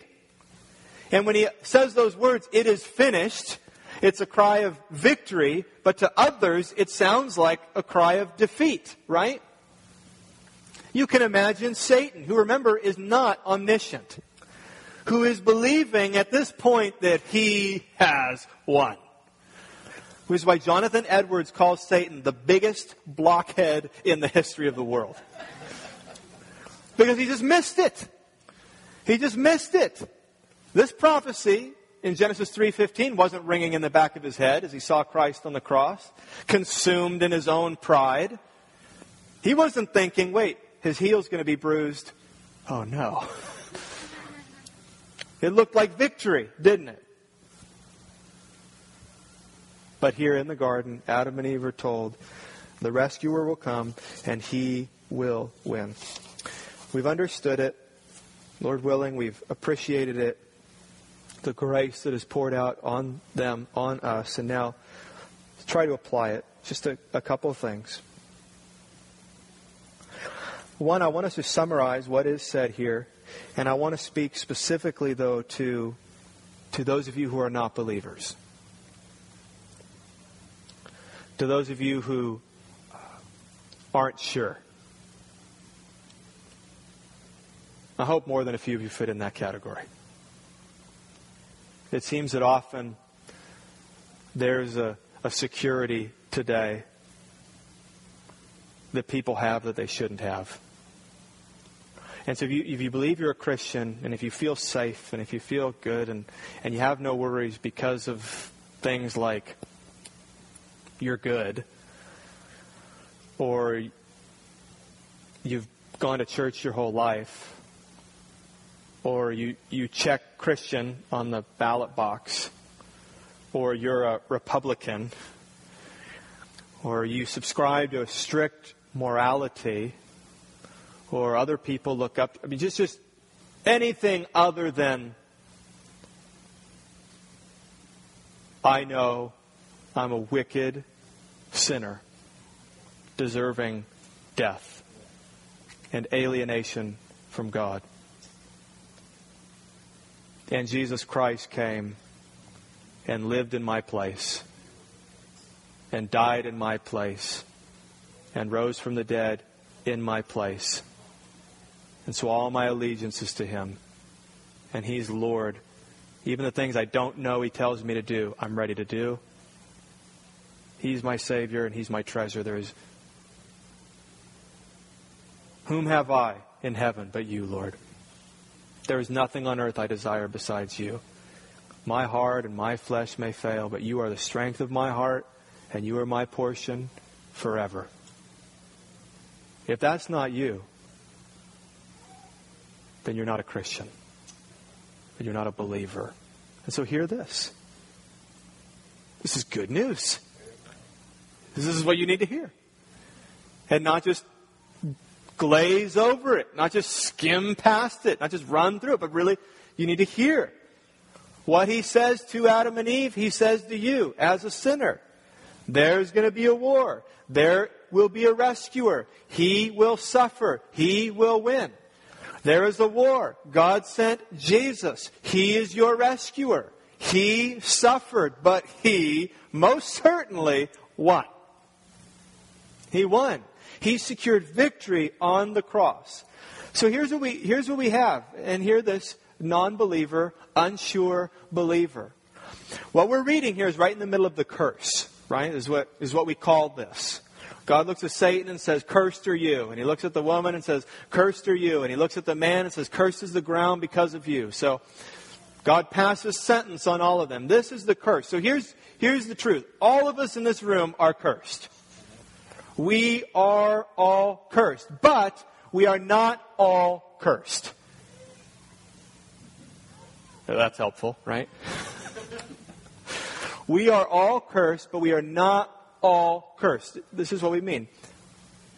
And when he says those words, it is finished, it's a cry of victory, but to others, it sounds like a cry of defeat, right? You can imagine Satan, who remember is not omniscient, who is believing at this point that he has won. Which is why Jonathan Edwards calls Satan the biggest blockhead in the history of the world. Because he just missed it. He just missed it. This prophecy in Genesis 3:15 wasn't ringing in the back of his head as he saw Christ on the cross, consumed in his own pride. He wasn't thinking, wait, his heel's going to be bruised. Oh no. It looked like victory, didn't it? But here in the garden, Adam and Eve are told the rescuer will come and he will win. We've understood it. Lord willing, we've appreciated it. The grace that is poured out on them, on us. And now, try to apply it. Just a, a couple of things. One, I want us to summarize what is said here, and I want to speak specifically, though, to, to those of you who are not believers. To those of you who uh, aren't sure. I hope more than a few of you fit in that category. It seems that often there's a, a security today that people have that they shouldn't have. And so if you, if you believe you're a Christian and if you feel safe and if you feel good and, and you have no worries because of things like you're good. Or you've gone to church your whole life. Or you, you check Christian on the ballot box. Or you're a Republican. Or you subscribe to a strict morality. Or other people look up. I mean, just, just anything other than I know I'm a wicked sinner deserving death and alienation from God. And Jesus Christ came and lived in my place and died in my place and rose from the dead in my place. And so all my allegiance is to him. And he's Lord. Even the things I don't know he tells me to do, I'm ready to do. He's my Savior and he's my treasure. There is whom have I in heaven but you, Lord? There is nothing on earth I desire besides you. My heart and my flesh may fail, but you are the strength of my heart, and you are my portion forever. If that's not you, then you're not a Christian. And you're not a believer. And so hear this. This is good news. This is what you need to hear. And not just glaze over it, not just skim past it, not just run through it, but really you need to hear. What he says to Adam and Eve, he says to you as a sinner. There's going to be a war. There will be a rescuer. He will suffer. He will win. There is a war. God sent Jesus. He is your rescuer. He suffered, but he most certainly won. He won. He secured victory on the cross. So here's what we, here's what we have. And here this non believer, unsure believer. What we're reading here is right in the middle of the curse, right? Is what, is what we call this. God looks at Satan and says, Cursed are you. And he looks at the woman and says, Cursed are you. And he looks at the man and says, Cursed is the ground because of you. So God passes sentence on all of them. This is the curse. So here's, here's the truth. All of us in this room are cursed. We are all cursed. But we are not all cursed. That's helpful, right? we are all cursed, but we are not all cursed. This is what we mean.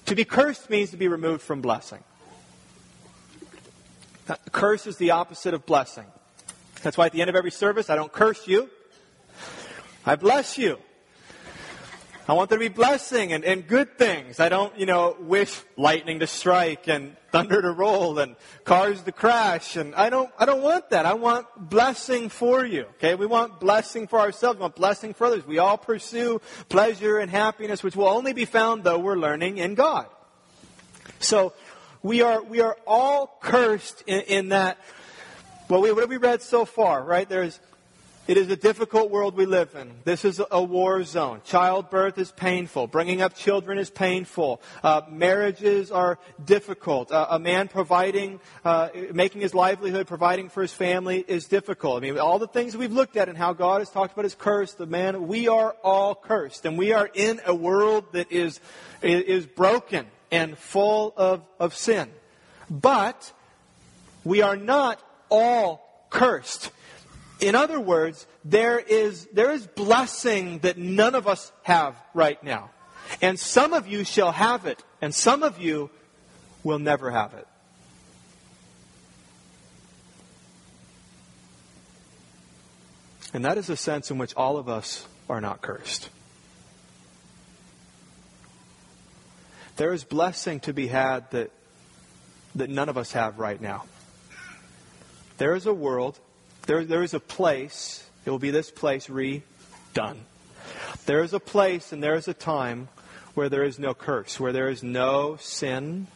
To be cursed means to be removed from blessing. Curse is the opposite of blessing. That's why at the end of every service, I don't curse you. I bless you. I want there to be blessing and, and good things. I don't, you know, wish lightning to strike and thunder to roll and cars to crash. And I don't, I don't want that. I want blessing for you. Okay. We want blessing for ourselves. We want blessing for others. We all pursue pleasure and happiness, which will only be found though we're learning in God. So we are, we are all cursed in, in that. Well, we, what have we read so far, right? There's, it is a difficult world we live in. This is a war zone. Childbirth is painful. Bringing up children is painful. Uh, marriages are difficult. Uh, a man providing, uh, making his livelihood, providing for his family is difficult. I mean, all the things we've looked at and how God has talked about is cursed. the man, we are all cursed. And we are in a world that is, is broken and full of, of sin. But we are not all cursed. In other words, there is, there is blessing that none of us have right now. And some of you shall have it, and some of you will never have it. And that is a sense in which all of us are not cursed. There is blessing to be had that, that none of us have right now. There is a world there, there is a place, it will be this place redone. There is a place and there is a time where there is no curse, where there is no sin,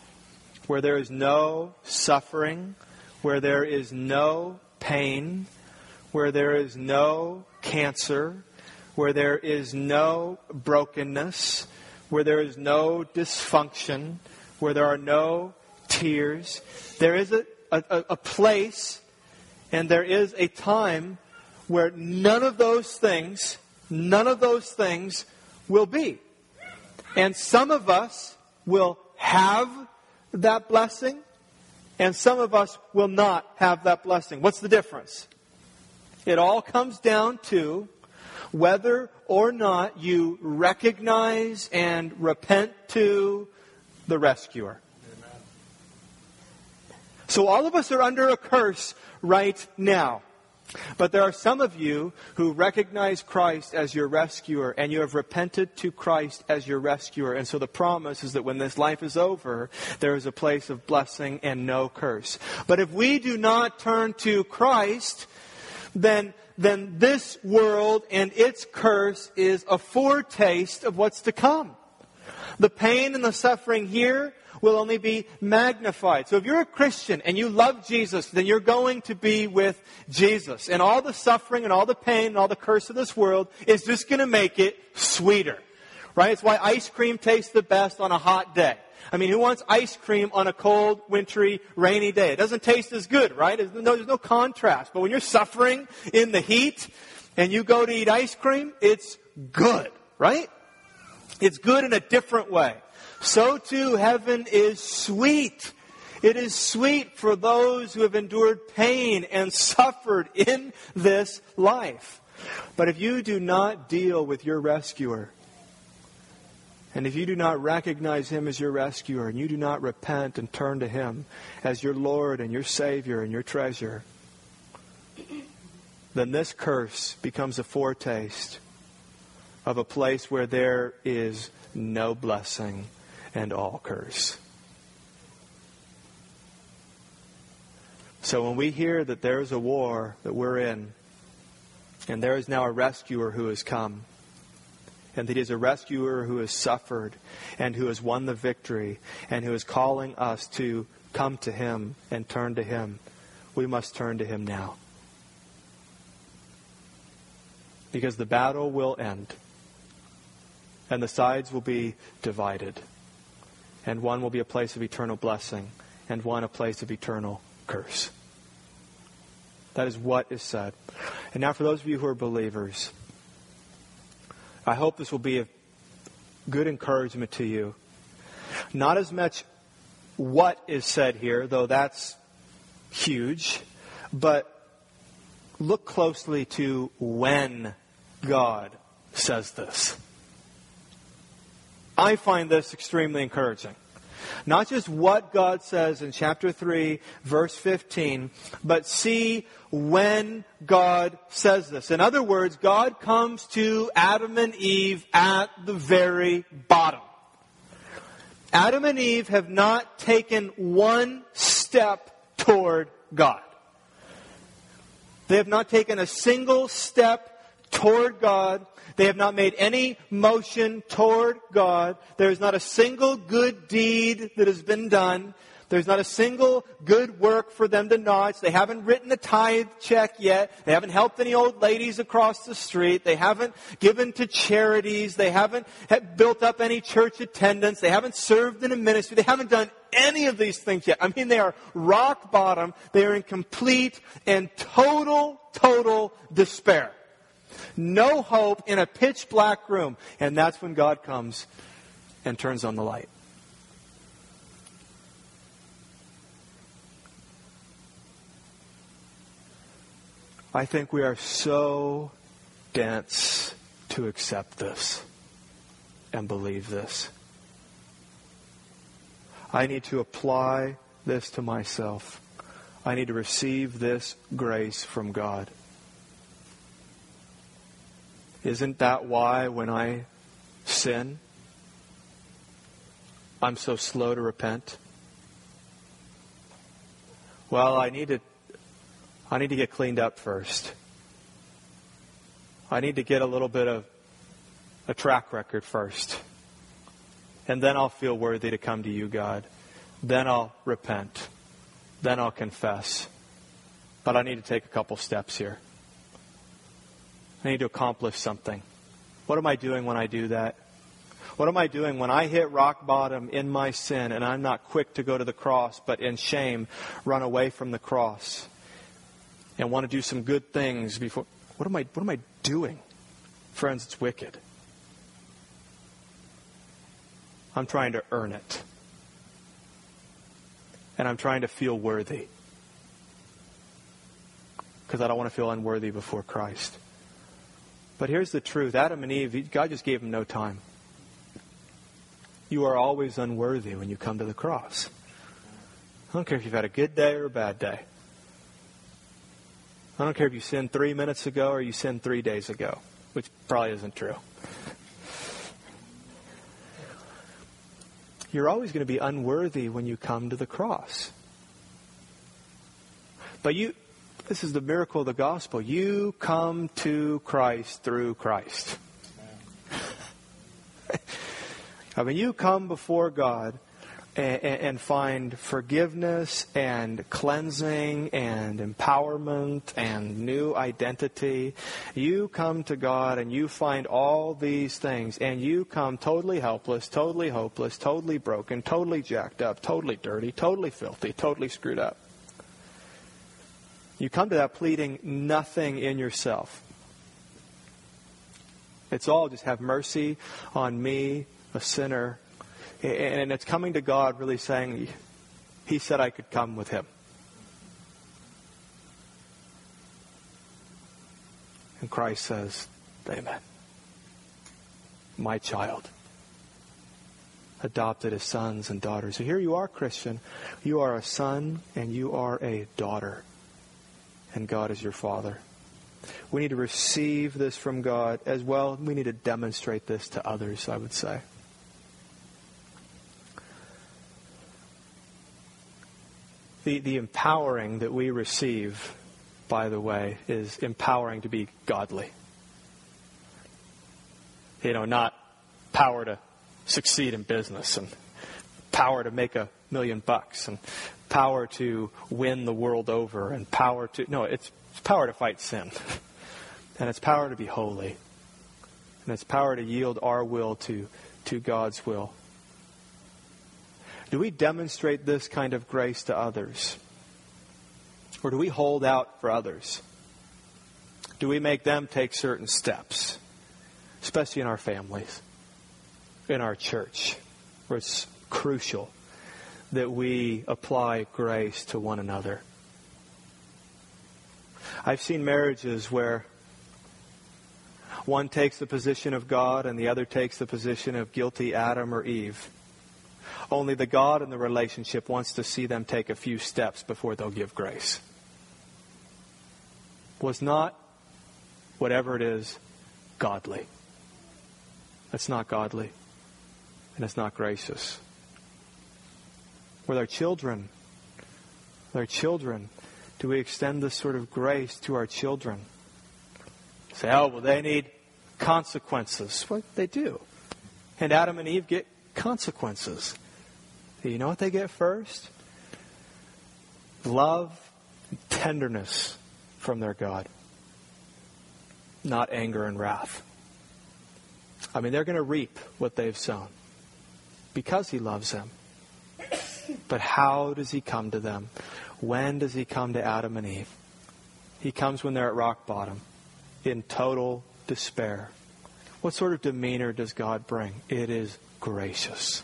where there is no suffering, where there is no pain, where there is no cancer, where there is no brokenness, where there is no dysfunction, where there are no tears. There is a, a, a place and there is a time where none of those things, none of those things will be. And some of us will have that blessing, and some of us will not have that blessing. What's the difference? It all comes down to whether or not you recognize and repent to the rescuer. So all of us are under a curse right now. But there are some of you who recognize Christ as your rescuer and you have repented to Christ as your rescuer. And so the promise is that when this life is over, there is a place of blessing and no curse. But if we do not turn to Christ, then, then this world and its curse is a foretaste of what's to come. The pain and the suffering here will only be magnified. So if you're a Christian and you love Jesus, then you're going to be with Jesus. And all the suffering and all the pain and all the curse of this world is just going to make it sweeter. Right? It's why ice cream tastes the best on a hot day. I mean, who wants ice cream on a cold, wintry, rainy day? It doesn't taste as good, right? There's no, there's no contrast. But when you're suffering in the heat and you go to eat ice cream, it's good, right? It's good in a different way. So too, heaven is sweet. It is sweet for those who have endured pain and suffered in this life. But if you do not deal with your rescuer, and if you do not recognize him as your rescuer, and you do not repent and turn to him as your Lord and your Savior and your treasure, then this curse becomes a foretaste of a place where there is no blessing and all curse. So when we hear that there is a war that we're in, and there is now a rescuer who has come, and that he is a rescuer who has suffered and who has won the victory and who is calling us to come to him and turn to him, we must turn to him now. Because the battle will end and the sides will be divided. And one will be a place of eternal blessing, and one a place of eternal curse. That is what is said. And now, for those of you who are believers, I hope this will be a good encouragement to you. Not as much what is said here, though that's huge, but look closely to when God says this. I find this extremely encouraging. Not just what God says in chapter 3, verse 15, but see when God says this. In other words, God comes to Adam and Eve at the very bottom. Adam and Eve have not taken one step toward God. They have not taken a single step toward God. They have not made any motion toward God. There is not a single good deed that has been done. There's not a single good work for them to notch. They haven't written a tithe check yet. They haven't helped any old ladies across the street. They haven't given to charities. They haven't built up any church attendance. They haven't served in a ministry. They haven't done any of these things yet. I mean, they are rock bottom. They are in complete and total, total despair no hope in a pitch black room. And that's when God comes and turns on the light. I think we are so dense to accept this and believe this. I need to apply this to myself. I need to receive this grace from God. Isn't that why when I sin, I'm so slow to repent? Well, I need to I need to get cleaned up first. I need to get a little bit of a track record first. And then I'll feel worthy to come to you, God. Then I'll repent. Then I'll confess. But I need to take a couple steps here. I need to accomplish something. What am I doing when I do that? What am I doing when I hit rock bottom in my sin and I'm not quick to go to the cross, but in shame run away from the cross and want to do some good things before? What am I, what am I doing? Friends, it's wicked. I'm trying to earn it. And I'm trying to feel worthy. Because I don't want to feel unworthy before Christ. But here's the truth Adam and Eve, God just gave them no time. You are always unworthy when you come to the cross. I don't care if you've had a good day or a bad day. I don't care if you sinned three minutes ago or you sinned three days ago, which probably isn't true. You're always going to be unworthy when you come to the cross. But you, This is the miracle of the gospel. You come to Christ through Christ. I mean, you come before God and, and, find forgiveness and cleansing and empowerment and new identity. You come to God and you find all these things, and you come totally helpless, totally hopeless, totally broken, totally jacked up, totally dirty, totally filthy, totally screwed up. You come to that pleading nothing in yourself. It's all just have mercy on me, a sinner. And it's coming to God really saying, He said I could come with Him. And Christ says, Amen. My child. Adopted as sons and daughters. So here you are, Christian. You are a son and you are a daughter and God is your Father. We need to receive this from God as well. We need to demonstrate this to others, I would say. The, the empowering that we receive, by the way, is empowering to be godly. You know, not power to succeed in business and power to make a million bucks and power to win the world over and power to no it's, power to fight sin. And it's power to be holy. And it's power to yield our will to to God's will. Do we demonstrate this kind of grace to others? Or do we hold out for others? Do we make them take certain steps? Especially in our families. In our church. Where it's crucial that we apply grace to one another. I've seen marriages where one takes the position of God and the other takes the position of guilty Adam or Eve. Only the God in the relationship wants to see them take a few steps before they'll give grace. Was not, whatever it is, godly. That's not godly. And it's not gracious with our children. With our children, do we extend this sort of grace to our children? Say, oh, well, they need consequences. Well, they do. And Adam and Eve get consequences. You know what they get first? Love, tenderness from their God, not anger and wrath. I mean, they're going to reap what they've sown because He loves them. But how does he come to them? When does he come to Adam and Eve? He comes when they're at rock bottom, in total despair. What sort of demeanor does God bring? It is gracious.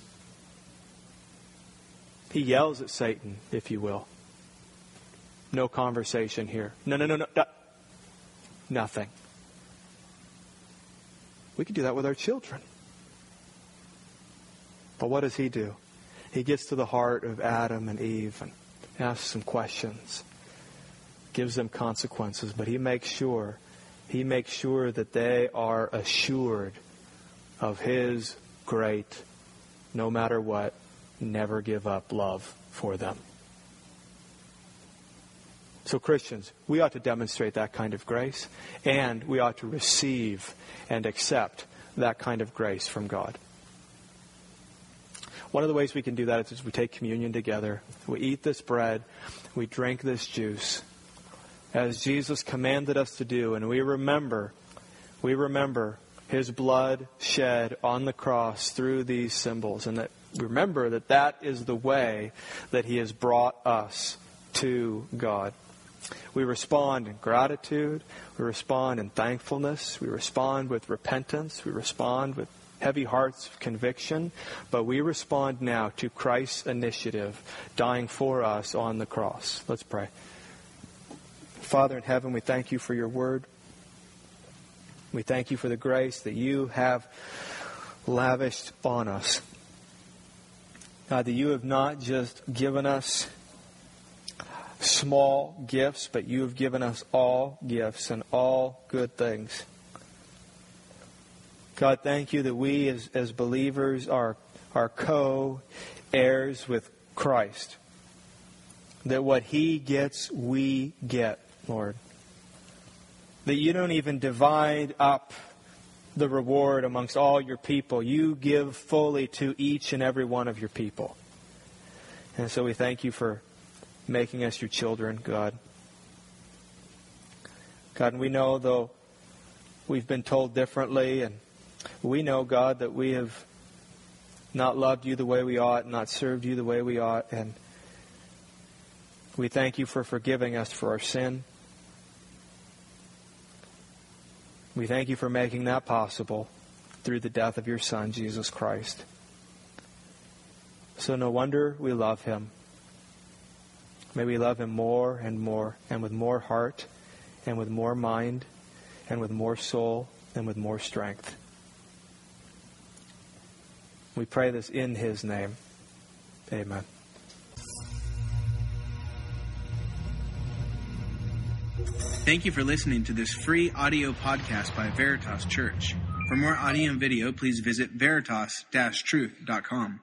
He yells at Satan, if you will. No conversation here. No, no, no, no. no. Nothing. We can do that with our children. But what does he do? He gets to the heart of Adam and Eve and asks some questions, gives them consequences, but he makes sure he makes sure that they are assured of his great, no matter what, never give up love for them. So, Christians, we ought to demonstrate that kind of grace, and we ought to receive and accept that kind of grace from God. One of the ways we can do that is we take communion together. We eat this bread. We drink this juice as Jesus commanded us to do. And we remember, we remember his blood shed on the cross through these symbols. And that remember that that is the way that he has brought us to God. We respond in gratitude. We respond in thankfulness. We respond with repentance. We respond with heavy hearts of conviction, but we respond now to Christ's initiative, dying for us on the cross. Let's pray. Father in heaven, we thank you for your word. We thank you for the grace that you have lavished on us. God, that you have not just given us small gifts, but you have given us all gifts and all good things. God, thank you that we as, as believers are, are co heirs with Christ. That what he gets, we get. Lord. That you don't even divide up the reward amongst all your people. You give fully to each and every one of your people. And so we thank you for making us your children, God. God, and we know, though we've been told differently, and we know, God, that we have not loved you the way we ought, not served you the way we ought, and we thank you for forgiving us for our sin. We thank you for making that possible through the death of your Son, Jesus Christ. So no wonder we love him. May we love him more and more, and with more heart, and with more mind, and with more soul, and with more strength. We pray this in his name. Amen. Thank you for listening to this free audio podcast by Veritas Church. For more audio and video, please visit veritas-truth.com.